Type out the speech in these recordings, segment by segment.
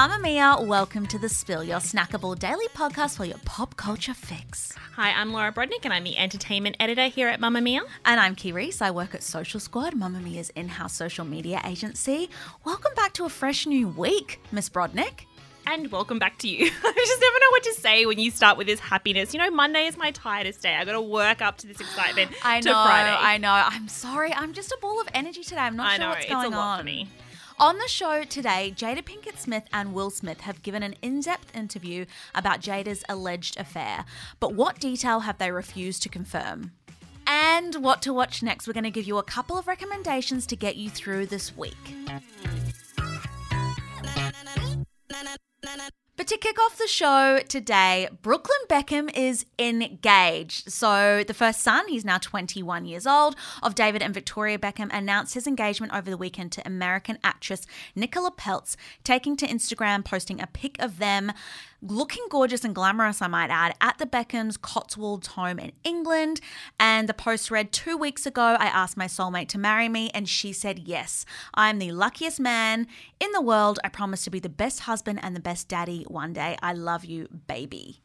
From Mamamia, welcome to the Spill, your snackable daily podcast for your pop culture fix. Hi, I'm Laura Brodnik and I'm the entertainment editor here at Mamamia. And I'm Kee Reece. I work at Social Squad, Mamamia's in-house social media agency. Welcome back to a fresh new week, Miss Brodnik. And welcome back to you. I just never know what to say when you start with this happiness. You know, Monday is my tiredest day. I got to work up to this excitement I to know, Friday. I know. I'm sorry. I'm just a ball of energy today. I'm not I sure know, what's it's going a lot on. for me. On the show today, Jada Pinkett Smith and Will Smith have given an in depth interview about Jada's alleged affair. But what detail have they refused to confirm? And what to watch next, we're going to give you a couple of recommendations to get you through this week. But to kick off the show today, Brooklyn Beckham is engaged. So, the first son, he's now 21 years old, of David and Victoria Beckham, announced his engagement over the weekend to American actress Nicola Peltz, taking to Instagram, posting a pic of them looking gorgeous and glamorous, I might add, at the Beckhams' Cotswolds home in England. And the post read Two weeks ago, I asked my soulmate to marry me, and she said yes. I am the luckiest man in the world. I promise to be the best husband and the best daddy one day. I love you, baby.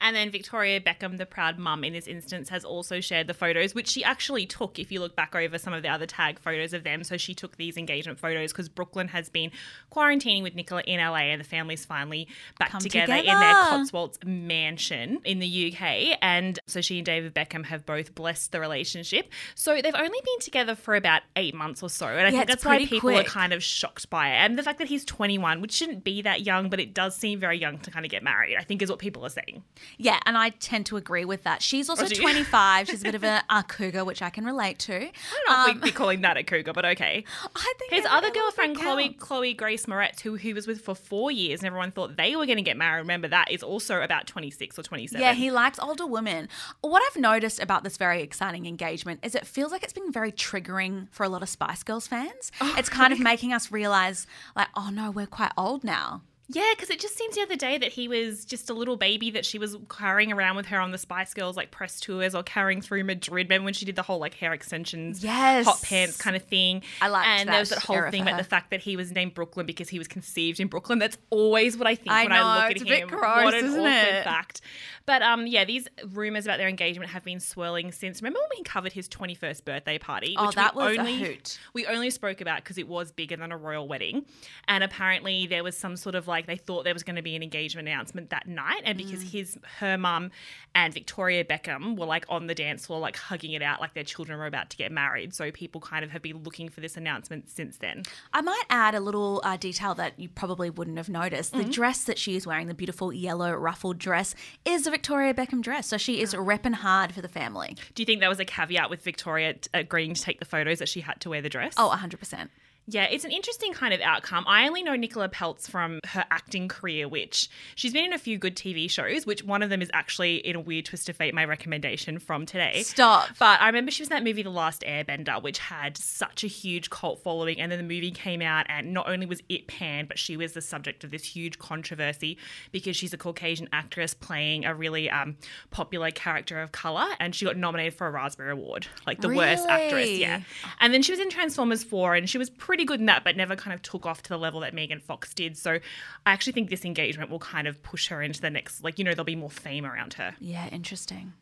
And then Victoria Beckham, the proud mum in this instance, has also shared the photos, which she actually took if you look back over some of the other tag photos of them. So she took these engagement photos because Brooklyn has been quarantining with Nicola in LA and the family's finally back Come together, in their Cotswolds mansion in the UK. And so she and David Beckham have both blessed the relationship. So they've only been together for about eight months or so. And I Yeah, think that's why people quick. are kind of shocked by it. And the fact that he's 21, which shouldn't be that young, but it does seem very young to kind of get married, I think is what people are saying. Yeah, and I tend to agree with that. She's also 25. She's a bit of a, a cougar, which I can relate to. I don't know if Um, we'd be calling that a cougar, but okay. I think His other girlfriend, Chloe. Chloe Grace Moretz, who he was with for four years, and everyone thought they were going to get married. Remember that is also about twenty six or twenty seven. Yeah, he likes older women. What I've noticed about this very exciting engagement is it feels like it's been very triggering for a lot of Spice Girls fans. it's kind of making us realize, like, oh no, we're quite old now. Yeah, because it just seems the other day that he was just a little baby that she was carrying around with her on the Spice Girls like press tours or carrying through Madrid. Remember when she did the whole like hair extensions, Yes. hot pants kind of thing? I liked And there was that that whole thing about the fact that he was named Brooklyn because he was conceived in Brooklyn. That's always what I think I when know, I look it's at a bit him. gross, what an awkward it? fact. But um, yeah, these rumors about their engagement have been swirling since. Remember when we covered his twenty first birthday party? Oh, that was a hoot. We only spoke about because it was bigger than a royal wedding, and apparently there was some sort of like they thought there was going to be an engagement announcement that night, and because Mm. his her mum and Victoria Beckham were like on the dance floor, like hugging it out, like their children were about to get married. So people kind of have been looking for this announcement since then. I might add a little uh, detail that you probably wouldn't have noticed. Mm-hmm. The dress that she is wearing, the beautiful yellow ruffled dress, is a Victoria Beckham dress. So she is repping hard for the family. Do you think that was a caveat with Victoria t- agreeing to take the photos that she had to wear the dress? Oh, 100%. Yeah, it's an interesting kind of outcome. I only know Nicola Peltz from her acting career, which she's been in a few good TV shows, which one of them is actually in a weird twist of fate, my recommendation from today. Stop. But I remember she was in that movie The Last Airbender, which had such a huge cult following. And then the movie came out, and not only was it panned, but she was the subject of this huge controversy because she's a Caucasian actress playing a really um, popular character of color. And she got nominated for a Raspberry Award, like the worst actress. Yeah. And then she was in Transformers 4, and she was pretty good in that, but never kind of took off to the level that Megan Fox did. So I actually think this engagement will kind of push her into the next, like, you know, there'll be more fame around her. Yeah, interesting.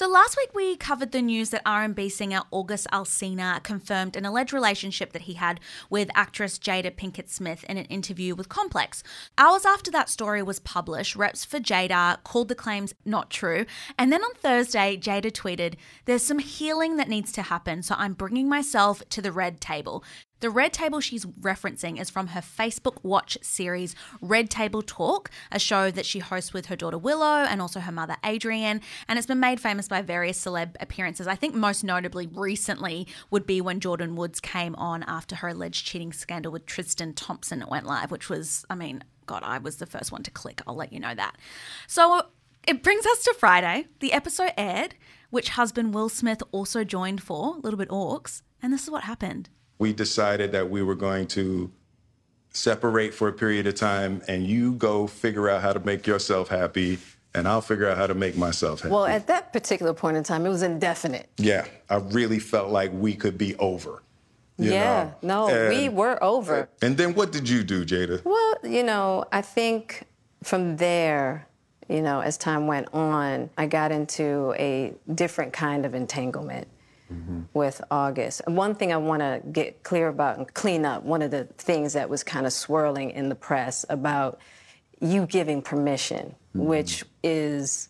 So last week we covered the news that R&B singer August Alsina confirmed an alleged relationship that he had with actress Jada Pinkett Smith in an interview with Complex. Hours after that story was published, reps for Jada called the claims not true. And then on Thursday, Jada tweeted, "There's some healing that needs to happen, so I'm bringing myself to the red table." The red table she's referencing is from her Facebook Watch series Red Table Talk, a show that she hosts with her daughter Willow and also her mother Adrienne. And it's been made famous by various celeb appearances. I think most notably recently would be when Jordyn Woods came on after her alleged cheating scandal with Tristan Thompson went live, which was, I mean, God, I was the first one to click. I'll let you know that. So uh, it brings us to Friday. The episode aired, which husband Will Smith also joined for, a little bit orcs. And this is what happened we decided that we were going to separate for a period of time and you go figure out how to make yourself happy and I'll figure out how to make myself happy. Well, at that particular point in time, it was indefinite. Yeah, I really felt like we could be over. yeah, know? no, and, we were over. And then what did you do, Jada? Well, you know, I think from there, you know, as time went on, I got into a different kind of entanglement mm-hmm. with August. One thing I want to get clear about and clean up one of the things that was kind of swirling in the press about you giving permission, mm-hmm. which is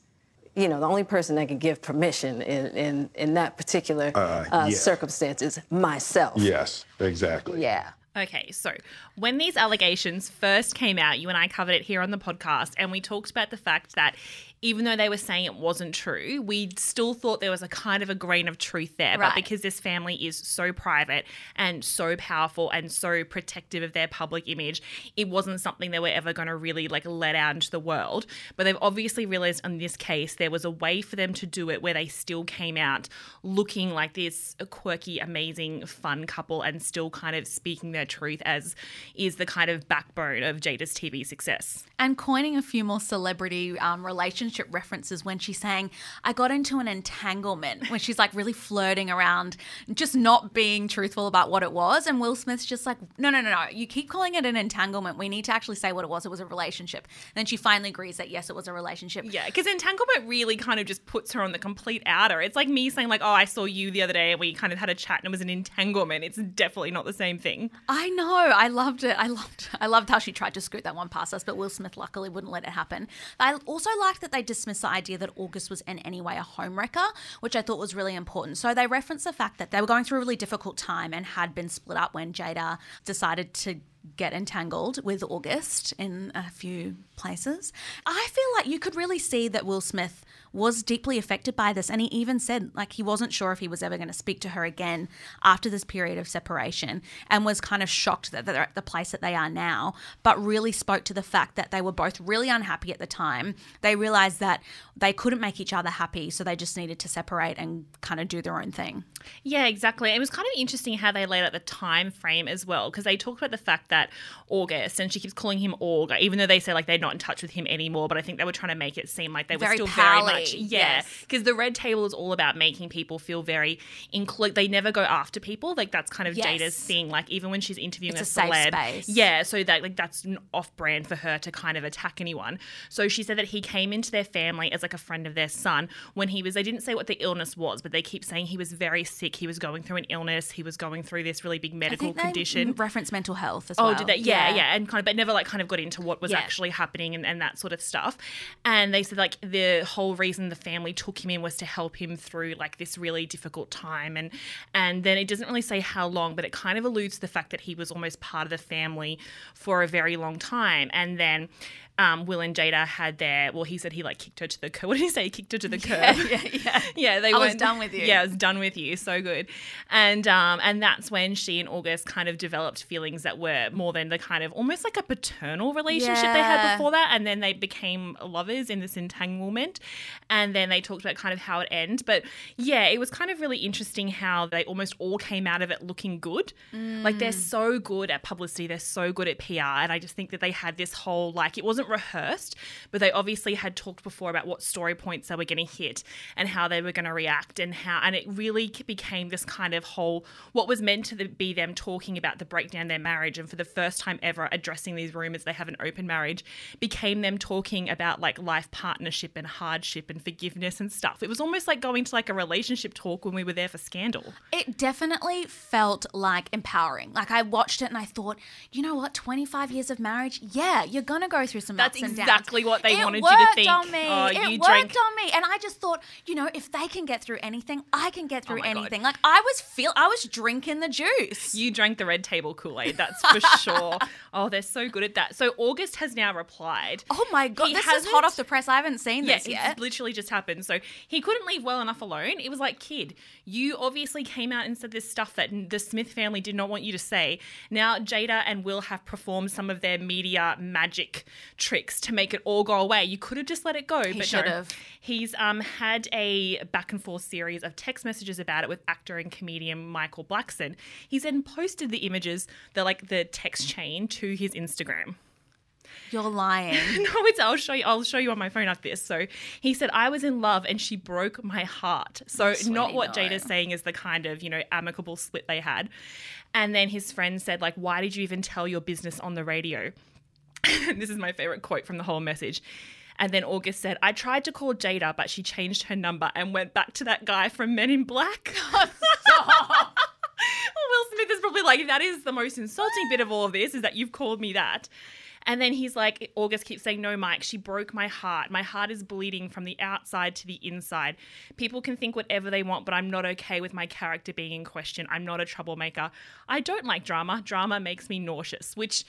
you know, the only person that can give permission in, in, in that particular uh, uh, yeah. circumstance is myself. Yes, exactly. Yeah. Okay, so when these allegations first came out, you and I covered it here on the podcast, and we talked about the fact that even though they were saying it wasn't true, we still thought there was a kind of a grain of truth there. Right. But because this family is so private and so powerful and so protective of their public image, it wasn't something they were ever going to really like let out into the world. But they've obviously realized in this case there was a way for them to do it where they still came out looking like this quirky, amazing, fun couple and still kind of speaking their truth as is the kind of backbone of Jada's TV success. And coining a few more celebrity um, relationships relationship references when she's saying, I got into an entanglement, when she's like really flirting around, just not being truthful about what it was. And Will Smith's just like, no, no, no, no. You keep calling it an entanglement. We need to actually say what it was. It was a relationship. And then she finally agrees that yes, it was a relationship. Yeah, because entanglement really kind of just puts her on the complete outer. It's like me saying, like, oh, I saw you the other day and we kind of had a chat and it was an entanglement. It's definitely not the same thing. I know. I loved it. I loved I loved how she tried to scoot that one past us, but Will Smith luckily wouldn't let it happen. I also liked that they dismissed the idea that August was in any way a homewrecker, which I thought was really important. So they referenced the fact that they were going through a really difficult time and had been split up when Jada decided to get entangled with August in a few places. I feel like you could really see that Will Smith was deeply affected by this. And he even said, like, he wasn't sure if he was ever going to speak to her again after this period of separation and was kind of shocked that they're at the place that they are now, but really spoke to the fact that they were both really unhappy at the time. They realized that they couldn't make each other happy, so they just needed to separate and kind of do their own thing. Yeah, exactly. It was kind of interesting how they laid out the time frame as well, because they talked about the fact that August, and she keeps calling him Aug, even though they say like they're not in touch with him anymore, but I think they were trying to make it seem like they very were still pally. very much yeah, because yes. the red table is all about making people feel very include. They never go after people. Like that's kind of yes. Jada's thing. Like even when she's interviewing it's a, a celeb, space. yeah. So that like that's off brand for her to kind of attack anyone. So she said that he came into their family as like a friend of their son when he was. They didn't say what the illness was, but they keep saying he was very sick. He was going through an illness. He was going through this really big medical condition. reference mental health as oh, well. Oh, did they? Yeah, yeah, yeah, and kind of, but never like kind of got into what was yeah. actually happening and, and that sort of stuff. And they said like the whole reason the family took him in was to help him through like this really difficult time. And and then it doesn't really say how long but it kind of alludes to the fact that he was almost part of the family for a very long time. And then um, Will and Jada had their well, he said he like kicked her to the curb. What did he say? He kicked her to the curb. Yeah, yeah, yeah. yeah they I was done with you. Yeah, I was done with you. So good. And um, and that's when she and August kind of developed feelings that were more than the kind of almost like a paternal relationship yeah. they had before that. And then they became lovers in this entanglement. And then they talked about kind of how it ended. But yeah, it was kind of really interesting how they almost all came out of it looking good. Mm. Like they're so good at publicity. They're so good at PR. And I just think that they had this whole like it wasn't rehearsed, but they obviously had talked before about what story points they were going to hit and how they were going to react and how, and it really became this kind of whole, what was meant to be them talking about the breakdown of their marriage and for the first time ever addressing these rumors they have an open marriage became them talking about like life partnership and hardship and forgiveness and stuff. It was almost like going to like a relationship talk when we were there for Scandal. It definitely felt like empowering. Like I watched it and I thought, you know what, 25 years of marriage, yeah, you're going to go through some That's ups and downs. exactly what they it wanted you to think. on me. Oh, it you worked drank- on me, and I just thought, you know, if they can get through anything, I can get oh through Oh my God. anything. Like I was feel, I was drinking the juice. You drank the red table Kool Aid, that's for sure. Oh, they're so good at that. So August has now replied. oh my god, He this is hot off the press. I haven't seen Yeah, this yet. it's literally just happened. So he couldn't leave well enough alone. It was like, kid, you obviously came out and said this stuff that the Smith family did not want you to say. Now Jada and Will have performed some of their media magic tricks to make it all go away. You could have just let it go, but no. should've. He's um, had a back and forth series of text messages about it with actor and comedian Michael Blackson. He's then posted the images, the like the text chain, to his Instagram. You're lying. No, it's I'll show you. I'll show you on my phone after this. So he said, "I was in love and she broke my heart." So not what no. Jada's saying is the kind of you know amicable split they had. And then his friend said, "Like, why did you even tell your business on the radio?" this is my favorite quote from the whole message. And then August said, I tried to call Jada, but she changed her number and went back to that guy from Men in Black. Will Smith is probably like, that is the most insulting bit of all of this, is that you've called me that. And then he's like, August keeps saying, No, Mike, she broke my heart. My heart is bleeding from the outside to the inside. People can think whatever they want, but I'm not okay with my character being in question. I'm not a troublemaker. I don't like drama. Drama makes me nauseous, which.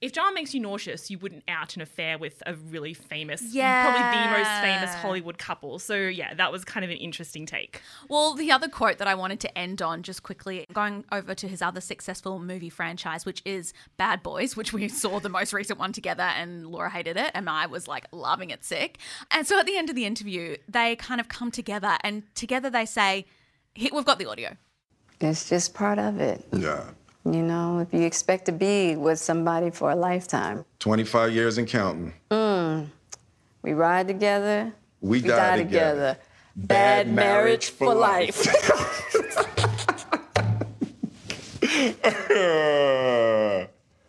If drama makes you nauseous, you wouldn't out an affair with a really famous, yeah. probably the most famous Hollywood couple. So, yeah, that was kind of an interesting take. Well, the other quote that I wanted to end on just quickly, going over to his other successful movie franchise, which is Bad Boys, which we saw the most recent one together, and Laura hated it, and I was like loving it sick. And so at the end of the interview, they kind of come together, and together they say, "Here, We've got the audio. It's just part of it. Yeah. You know, if you expect to be with somebody for a lifetime, 25 years and counting. Mm. We ride together, We, die, together. Bad marriage for life.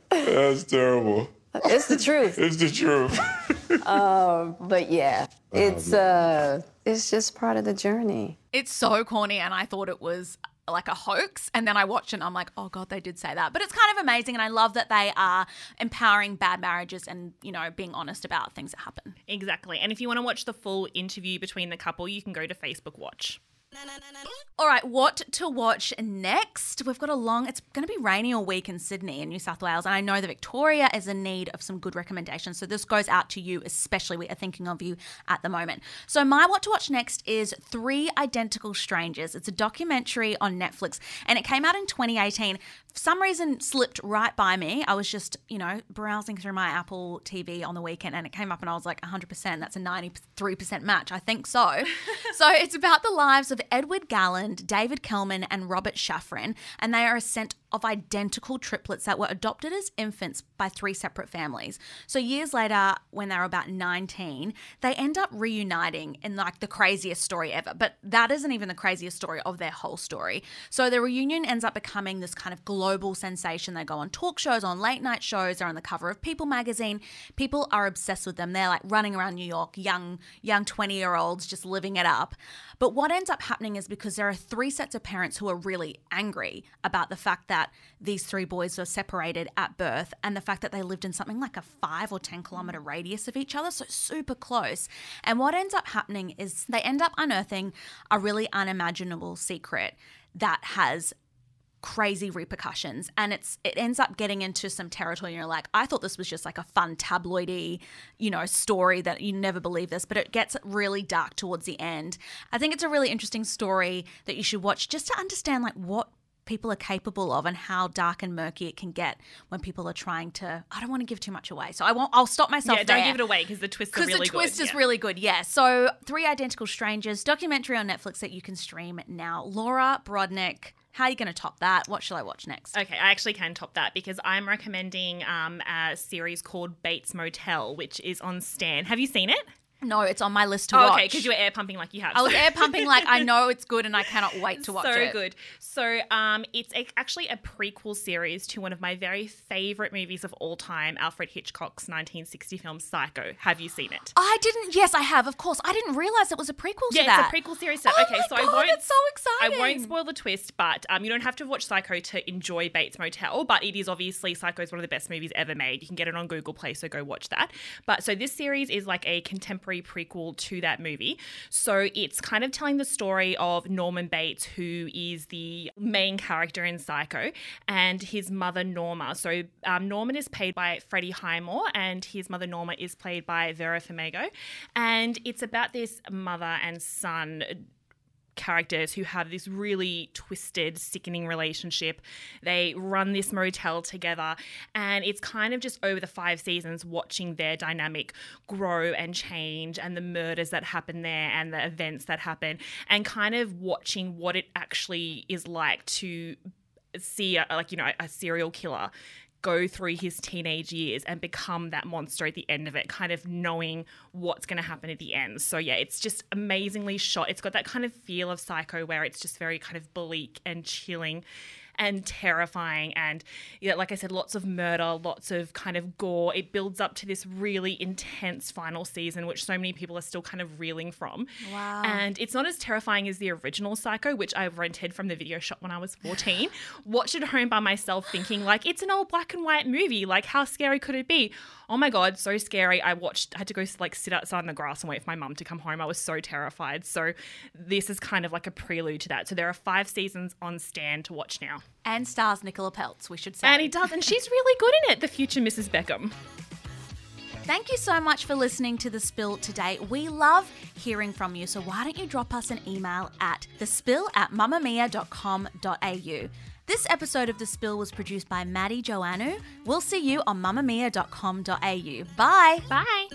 That's terrible. it's the truth. It's the truth. But yeah, it's uh, it's just part of the journey. It's so corny, and I thought it was like a hoax. And then I watch it and I'm like, oh God, they did say that. But it's kind of amazing. And I love that they are empowering bad marriages and, you know, being honest about things that happen. Exactly. And if you want to watch the full interview between the couple, you can go to Facebook Watch. All right, what to watch next? We've got a long, it's going to be rainy all week in Sydney and New South Wales. And I know that Victoria is in need of some good recommendations. So this goes out to you, especially. We are thinking of you at the moment. So, my what to watch next is Three Identical Strangers. It's a documentary on Netflix and it came out in 2018. For some reason, slipped right by me. I was just, you know, browsing through my Apple TV on the weekend and it came up and I was like, 100%. That's a 93% match. I think so. so, it's about the lives of Edward Galland, David Kellman, and Robert Shafran, and they are a set of identical triplets that were adopted as infants by three separate families. So years later, when they were about 19, they end up reuniting in like the craziest story ever. But that isn't even the craziest story of their whole story. So the reunion ends up becoming this kind of global sensation. They go on talk shows, on late night shows, they're on the cover of People magazine. People are obsessed with them. They're like running around New York, young young 20 year olds just living it up. But what ends up happening is because there are three sets of parents who are really angry about the fact that these three boys were separated at birth and the fact that they lived in something like a five or 10 kilometer radius of each other, so super close. And what ends up happening is they end up unearthing a really unimaginable secret that has crazy repercussions and it's it ends up getting into some territory and you're like I thought this was just like a fun tabloidy you know story that you never believe this but it gets really dark towards the end I think it's a really interesting story that you should watch just to understand like what people are capable of and how dark and murky it can get when people are trying to I don't want to give too much away so I won't I'll stop myself yeah, don't give it away because the twists are because really the twist good. is yeah. really good, yeah. So, Three Identical Strangers documentary on Netflix that you can stream now. Laura Brodnik, how are you going to top that? What shall I watch next? Okay, I actually can top that because I'm recommending um, a series called Bates Motel, which is on Stan. Have you seen it? No, it's on my list to Oh, watch. okay, because you were air pumping like you have. I was air pumping like I know it's good and I cannot wait to watch so it. So good. So um, it's a, actually a prequel series to one of my very favorite movies of all time, Alfred Hitchcock's 1960 film Psycho. Have you seen it? I didn't. Yes, I have. Of course, I didn't realize it was a prequel to Yeah, that. it's a prequel series. Oh okay, my so God, I won't. It's so exciting. I won't spoil the twist, but um, you don't have to watch Psycho to enjoy Bates Motel. But it is obviously Psycho is one of the best movies ever made. You can get it on Google Play, so go watch that. But so this series is like a contemporary prequel to that movie. So it's kind of telling the story of Norman Bates, who is the main character in Psycho, and his mother Norma. So um, Norman is played by Freddie Highmore, and his mother Norma is played by Vera Farmiga. And it's about this mother and son characters who have this really twisted, sickening relationship. They run this motel together, and it's kind of just over the five seasons watching their dynamic grow and change, and the murders that happen there, and the events that happen, and kind of watching what it actually is like to see, a, like, you know, a serial killer go through his teenage years and become that monster at the end of it, kind of knowing what's going to happen at the end. So, yeah, it's just amazingly shot. It's got that kind of feel of Psycho where it's just very kind of bleak and chilling and terrifying. And, yeah, like I said, lots of murder, lots of kind of gore. It builds up to this really intense final season, which so many people are still kind of reeling from. Wow. And it's not as terrifying as the original Psycho, which I rented from the video shop when I was 14. Watched it at home by myself, thinking, like, it's an old black and white movie. Like, how scary could it be? Oh my God, so scary. I watched, I had to go, like, sit outside in the grass and wait for my mum to come home. I was so terrified. So, this is kind of like a prelude to that. So, there are five seasons on Stan to watch now. And stars Nicola Peltz, we should say. And he does, and she's really good in it, the future Mrs. Beckham. Thank you so much for listening to The Spill today. We love hearing from you, so why don't you drop us an email at thespill at mamamia.com.au. This episode of The Spill was produced by Maddie Joannou. We'll see you on mamamia.com.au. Bye. Bye.